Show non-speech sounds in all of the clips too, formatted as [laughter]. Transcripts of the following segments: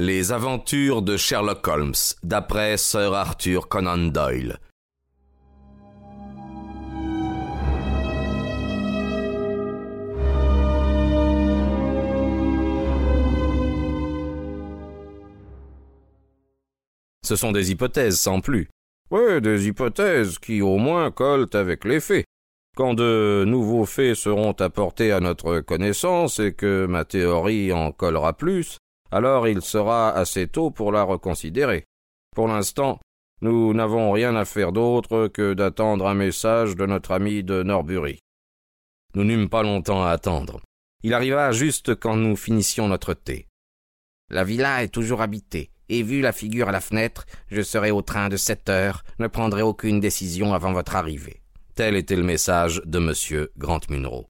Les aventures de Sherlock Holmes, d'après Sir Arthur Conan Doyle. Ce sont des hypothèses sans plus. Oui, des hypothèses qui au moins collent avec les faits. Quand de nouveaux faits seront apportés à notre connaissance et que ma théorie en collera plus, alors il sera assez tôt pour la reconsidérer. Pour l'instant, nous n'avons rien à faire d'autre que d'attendre un message de notre ami de Norbury. Nous n'eûmes pas longtemps à attendre. Il arriva juste quand nous finissions notre thé. La villa est toujours habitée, et vu la figure à la fenêtre, je serai au train de sept heures, ne prendrai aucune décision avant votre arrivée. Tel était le message de M. Grant Munro.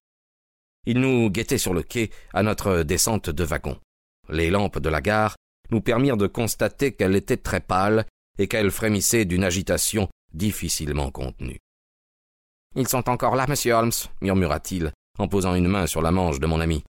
Il nous guettait sur le quai à notre descente de wagon. Les lampes de la gare nous permirent de constater qu'elle était très pâle et qu'elle frémissait d'une agitation difficilement contenue. Ils sont encore là, monsieur Holmes, murmura-t-il, en posant une main sur la manche de mon ami.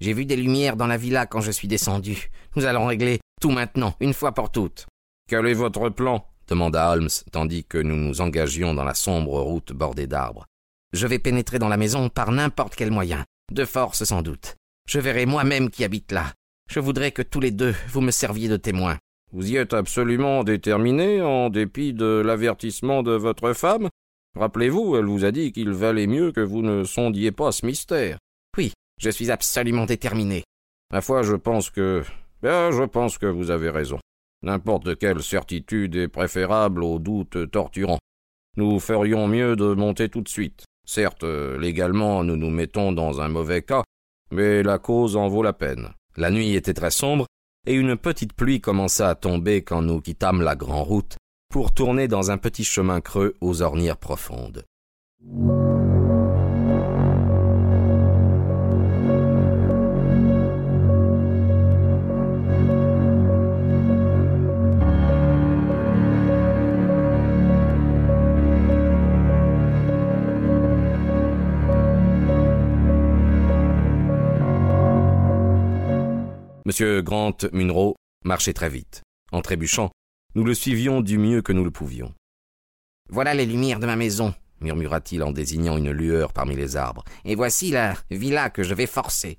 J'ai vu des lumières dans la villa quand je suis descendu. Nous allons régler tout maintenant, une fois pour toutes. Quel est votre plan? demanda Holmes, tandis que nous nous engagions dans la sombre route bordée d'arbres. Je vais pénétrer dans la maison par n'importe quel moyen, de force sans doute. Je verrai moi-même qui habite là. Je voudrais que tous les deux vous me serviez de témoins. Vous y êtes absolument déterminé, en dépit de l'avertissement de votre femme Rappelez-vous, elle vous a dit qu'il valait mieux que vous ne sondiez pas ce mystère. Oui, je suis absolument déterminé. La foi, je pense que. Bien, je pense que vous avez raison. N'importe quelle certitude est préférable au doute torturant. Nous ferions mieux de monter tout de suite. Certes, légalement, nous nous mettons dans un mauvais cas, mais la cause en vaut la peine. La nuit était très sombre, et une petite pluie commença à tomber quand nous quittâmes la grande route pour tourner dans un petit chemin creux aux ornières profondes. M. Grant Munro marchait très vite. En trébuchant, nous le suivions du mieux que nous le pouvions. Voilà les lumières de ma maison, murmura-t-il en désignant une lueur parmi les arbres. Et voici la villa que je vais forcer.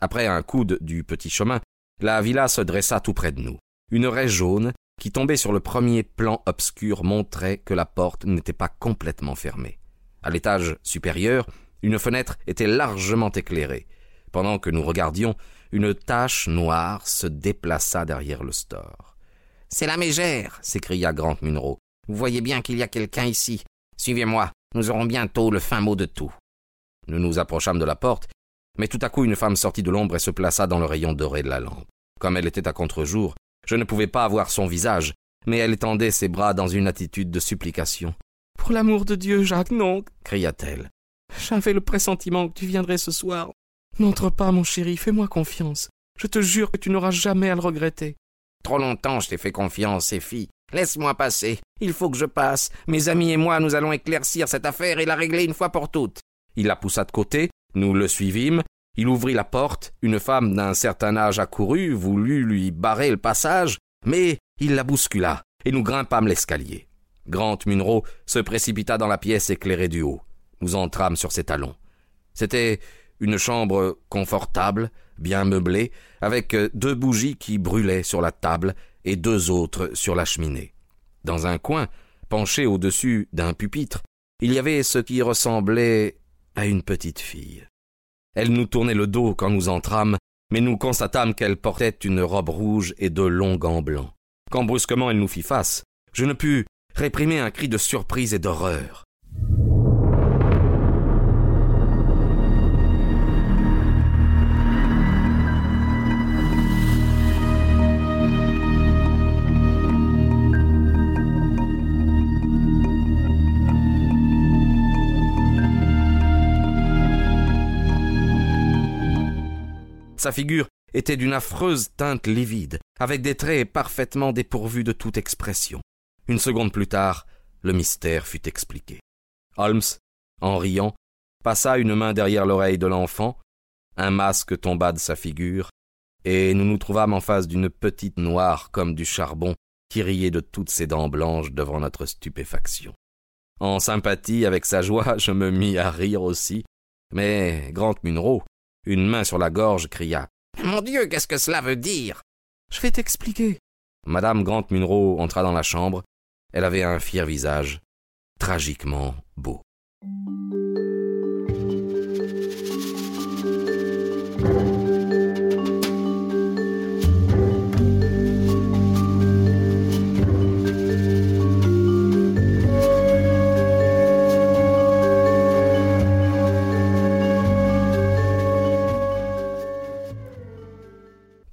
Après un coude du petit chemin, la villa se dressa tout près de nous. Une raie jaune, qui tombait sur le premier plan obscur, montrait que la porte n'était pas complètement fermée. À l'étage supérieur, une fenêtre était largement éclairée. Pendant que nous regardions, une tache noire se déplaça derrière le store. C'est la mégère s'écria Grant Munro. Vous voyez bien qu'il y a quelqu'un ici. Suivez-moi, nous aurons bientôt le fin mot de tout. Nous nous approchâmes de la porte, mais tout à coup une femme sortit de l'ombre et se plaça dans le rayon doré de la lampe. Comme elle était à contre-jour, je ne pouvais pas avoir son visage, mais elle étendait ses bras dans une attitude de supplication. Pour l'amour de Dieu, Jacques, non cria-t-elle. J'avais le pressentiment que tu viendrais ce soir. N'entre pas, mon chéri, fais-moi confiance. Je te jure que tu n'auras jamais à le regretter. Trop longtemps je t'ai fait confiance, Effie. Laisse-moi passer. Il faut que je passe. Mes amis et moi, nous allons éclaircir cette affaire et la régler une fois pour toutes. Il la poussa de côté, nous le suivîmes, il ouvrit la porte, une femme d'un certain âge accourut, voulut lui barrer le passage, mais il la bouscula, et nous grimpâmes l'escalier. Grant Munro se précipita dans la pièce éclairée du haut. Nous entrâmes sur ses talons. C'était une chambre confortable, bien meublée, avec deux bougies qui brûlaient sur la table et deux autres sur la cheminée. Dans un coin, penché au-dessus d'un pupitre, il y avait ce qui ressemblait à une petite fille. Elle nous tournait le dos quand nous entrâmes, mais nous constatâmes qu'elle portait une robe rouge et de longs gants blancs. Quand brusquement elle nous fit face, je ne pus réprimer un cri de surprise et d'horreur. Sa figure était d'une affreuse teinte livide, avec des traits parfaitement dépourvus de toute expression. Une seconde plus tard, le mystère fut expliqué. Holmes, en riant, passa une main derrière l'oreille de l'enfant, un masque tomba de sa figure, et nous nous trouvâmes en face d'une petite noire comme du charbon qui riait de toutes ses dents blanches devant notre stupéfaction. En sympathie avec sa joie, [laughs] je me mis à rire aussi, mais Grant Munro, une main sur la gorge, cria Mon Dieu, qu'est-ce que cela veut dire? Je vais t'expliquer. Madame Grant Munro entra dans la chambre. Elle avait un fier visage, tragiquement beau.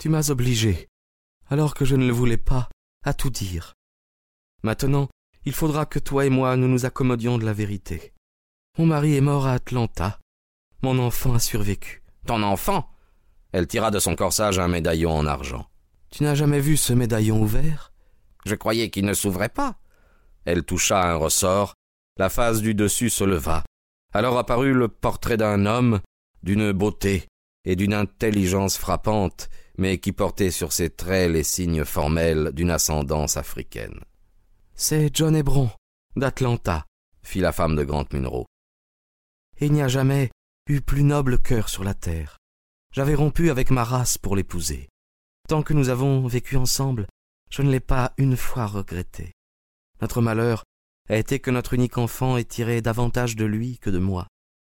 Tu m'as obligé, alors que je ne le voulais pas, à tout dire. Maintenant, il faudra que toi et moi nous nous accommodions de la vérité. Mon mari est mort à Atlanta. Mon enfant a survécu. Ton enfant? Elle tira de son corsage un médaillon en argent. Tu n'as jamais vu ce médaillon ouvert? Je croyais qu'il ne s'ouvrait pas. Elle toucha un ressort, la face du dessus se leva. Alors apparut le portrait d'un homme, d'une beauté et d'une intelligence frappante, mais qui portait sur ses traits les signes formels d'une ascendance africaine. C'est John Hebron, d'Atlanta, fit la femme de Grant Munro. Il n'y a jamais eu plus noble cœur sur la terre. J'avais rompu avec ma race pour l'épouser. Tant que nous avons vécu ensemble, je ne l'ai pas une fois regretté. Notre malheur a été que notre unique enfant ait tiré davantage de lui que de moi.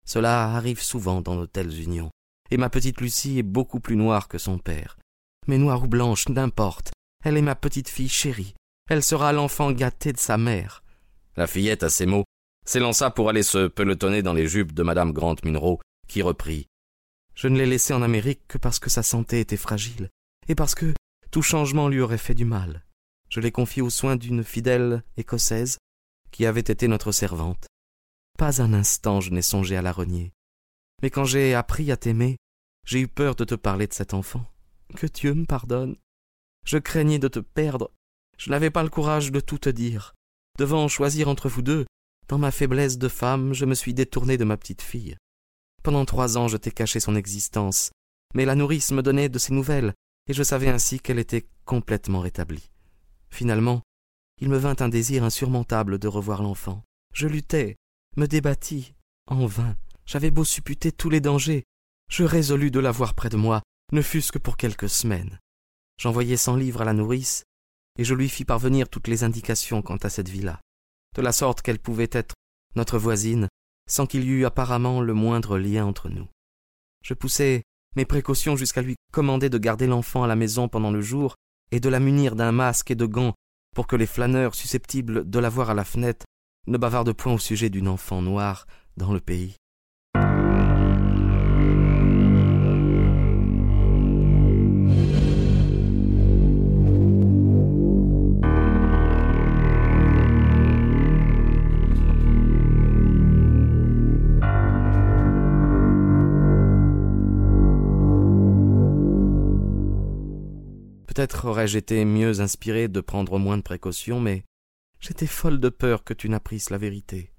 Cela arrive souvent dans nos telles unions et ma petite Lucie est beaucoup plus noire que son père. Mais noire ou blanche, n'importe. Elle est ma petite fille chérie. Elle sera l'enfant gâté de sa mère. La fillette, à ces mots, s'élança pour aller se pelotonner dans les jupes de madame Grant Munro, qui reprit. Je ne l'ai laissée en Amérique que parce que sa santé était fragile, et parce que tout changement lui aurait fait du mal. Je l'ai confiée aux soins d'une fidèle écossaise, qui avait été notre servante. Pas un instant je n'ai songé à la renier. Mais quand j'ai appris à t'aimer, j'ai eu peur de te parler de cet enfant. Que Dieu me pardonne. Je craignais de te perdre. Je n'avais pas le courage de tout te dire. Devant choisir entre vous deux, dans ma faiblesse de femme, je me suis détourné de ma petite fille. Pendant trois ans, je t'ai caché son existence, mais la nourrice me donnait de ses nouvelles, et je savais ainsi qu'elle était complètement rétablie. Finalement, il me vint un désir insurmontable de revoir l'enfant. Je luttai, me débattis, en vain. J'avais beau supputer tous les dangers, je résolus de l'avoir près de moi, ne fût-ce que pour quelques semaines. J'envoyai cent livres à la nourrice, et je lui fis parvenir toutes les indications quant à cette villa, de la sorte qu'elle pouvait être notre voisine, sans qu'il y eût apparemment le moindre lien entre nous. Je poussai mes précautions jusqu'à lui commander de garder l'enfant à la maison pendant le jour et de la munir d'un masque et de gants pour que les flâneurs susceptibles de la voir à la fenêtre ne bavardent point au sujet d'une enfant noire dans le pays. Peut-être aurais-je été mieux inspiré de prendre moins de précautions, mais j'étais folle de peur que tu n'apprisses la vérité.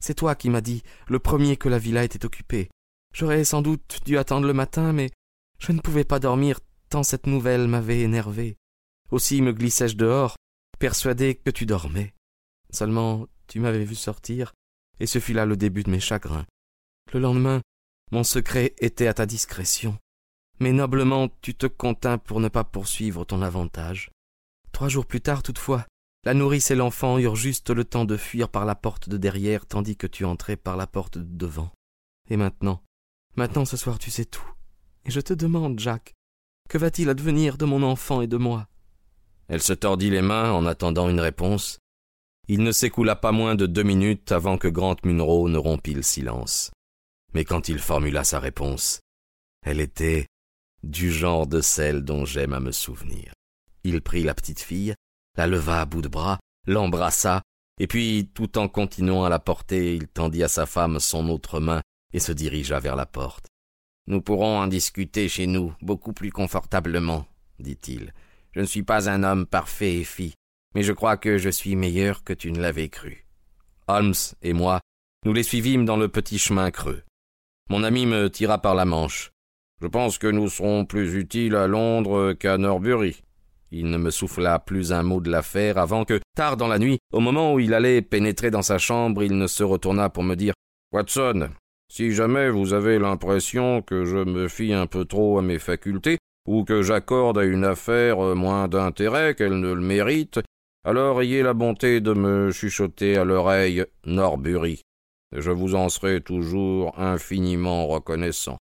C'est toi qui m'as dit, le premier que la villa était occupée. J'aurais sans doute dû attendre le matin, mais je ne pouvais pas dormir tant cette nouvelle m'avait énervé. Aussi me glissai-je dehors, persuadé que tu dormais. Seulement, tu m'avais vu sortir, et ce fut là le début de mes chagrins. Le lendemain, mon secret était à ta discrétion mais noblement tu te contins pour ne pas poursuivre ton avantage. Trois jours plus tard, toutefois, la nourrice et l'enfant eurent juste le temps de fuir par la porte de derrière tandis que tu entrais par la porte de devant. Et maintenant, maintenant ce soir tu sais tout. Et je te demande, Jacques, que va-t-il advenir de mon enfant et de moi? Elle se tordit les mains en attendant une réponse. Il ne s'écoula pas moins de deux minutes avant que Grant Munro ne rompît le silence. Mais quand il formula sa réponse, elle était du genre de celle dont j'aime à me souvenir. Il prit la petite fille, la leva à bout de bras, l'embrassa, et puis, tout en continuant à la porter, il tendit à sa femme son autre main et se dirigea vers la porte. Nous pourrons en discuter chez nous beaucoup plus confortablement, dit-il. Je ne suis pas un homme parfait et fi, mais je crois que je suis meilleur que tu ne l'avais cru. Holmes et moi, nous les suivîmes dans le petit chemin creux. Mon ami me tira par la manche. Je pense que nous serons plus utiles à Londres qu'à Norbury. Il ne me souffla plus un mot de l'affaire avant que, tard dans la nuit, au moment où il allait pénétrer dans sa chambre, il ne se retourna pour me dire Watson, si jamais vous avez l'impression que je me fie un peu trop à mes facultés, ou que j'accorde à une affaire moins d'intérêt qu'elle ne le mérite, alors ayez la bonté de me chuchoter à l'oreille Norbury. Je vous en serai toujours infiniment reconnaissant.